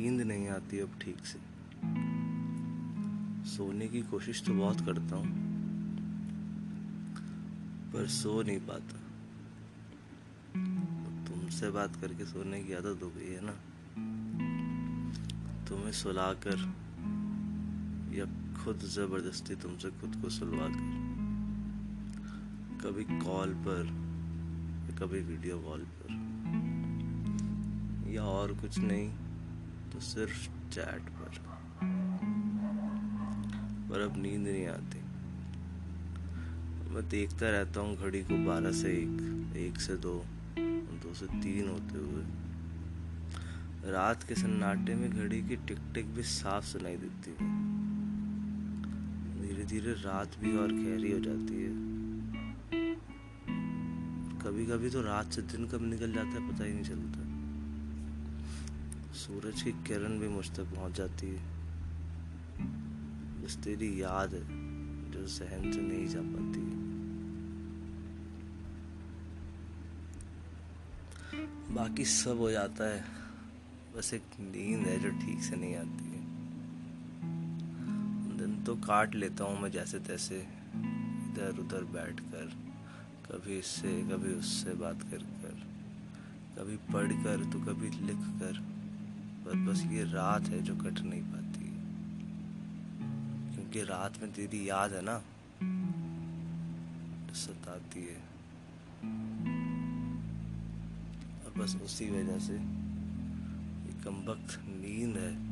आती अब ठीक से। सोने की कोशिश तो बहुत करता हूँ, पर सो नहीं पाता। तुमसे बात करके सोने की आदत हो गई है ना? तुम्हें सुलाकर या खुद ज़बरदस्ती तुमसे खुद को सुलवा कर कभी कॉल पर या कभी वीडियो कॉल पर, या और कुछ नहीं तो सिर्फ़ चैट पर। पर अब नींद नहीं आती। मैं देखता रहता हूँ घड़ी को बारह से एक एक से दो दो से तीन होते हुए। रात के सन्नाटे में घड़ी की टिक टिक भी साफ़ सुनाई देती है। धीरे धीरे रात भी और गहरी हो जाती है। कभी कभी तो रात से दिन कब निकल जाता है पता ही नहीं चलता। सूरज की किरण भी मुझ तक पहुँच जाती है। बस तेरी याद जो सहन से नहीं जा पाती बाकी सब हो जाता है। बस एक नींद है जो ठीक से नहीं आती है। दिन तो काट लेता हूँ मैं जैसे तैसे, इधर उधर बैठ कर कभी इससे, कभी उससे बात कर कर, कभी पढ़ कर तो कभी लिख कर पर बस ये रात है जो कट नहीं पाती। क्योंकि रात में तेरी याद है ना तो सताती है। और बस उसी वजह से ये कम वक्त नींद है।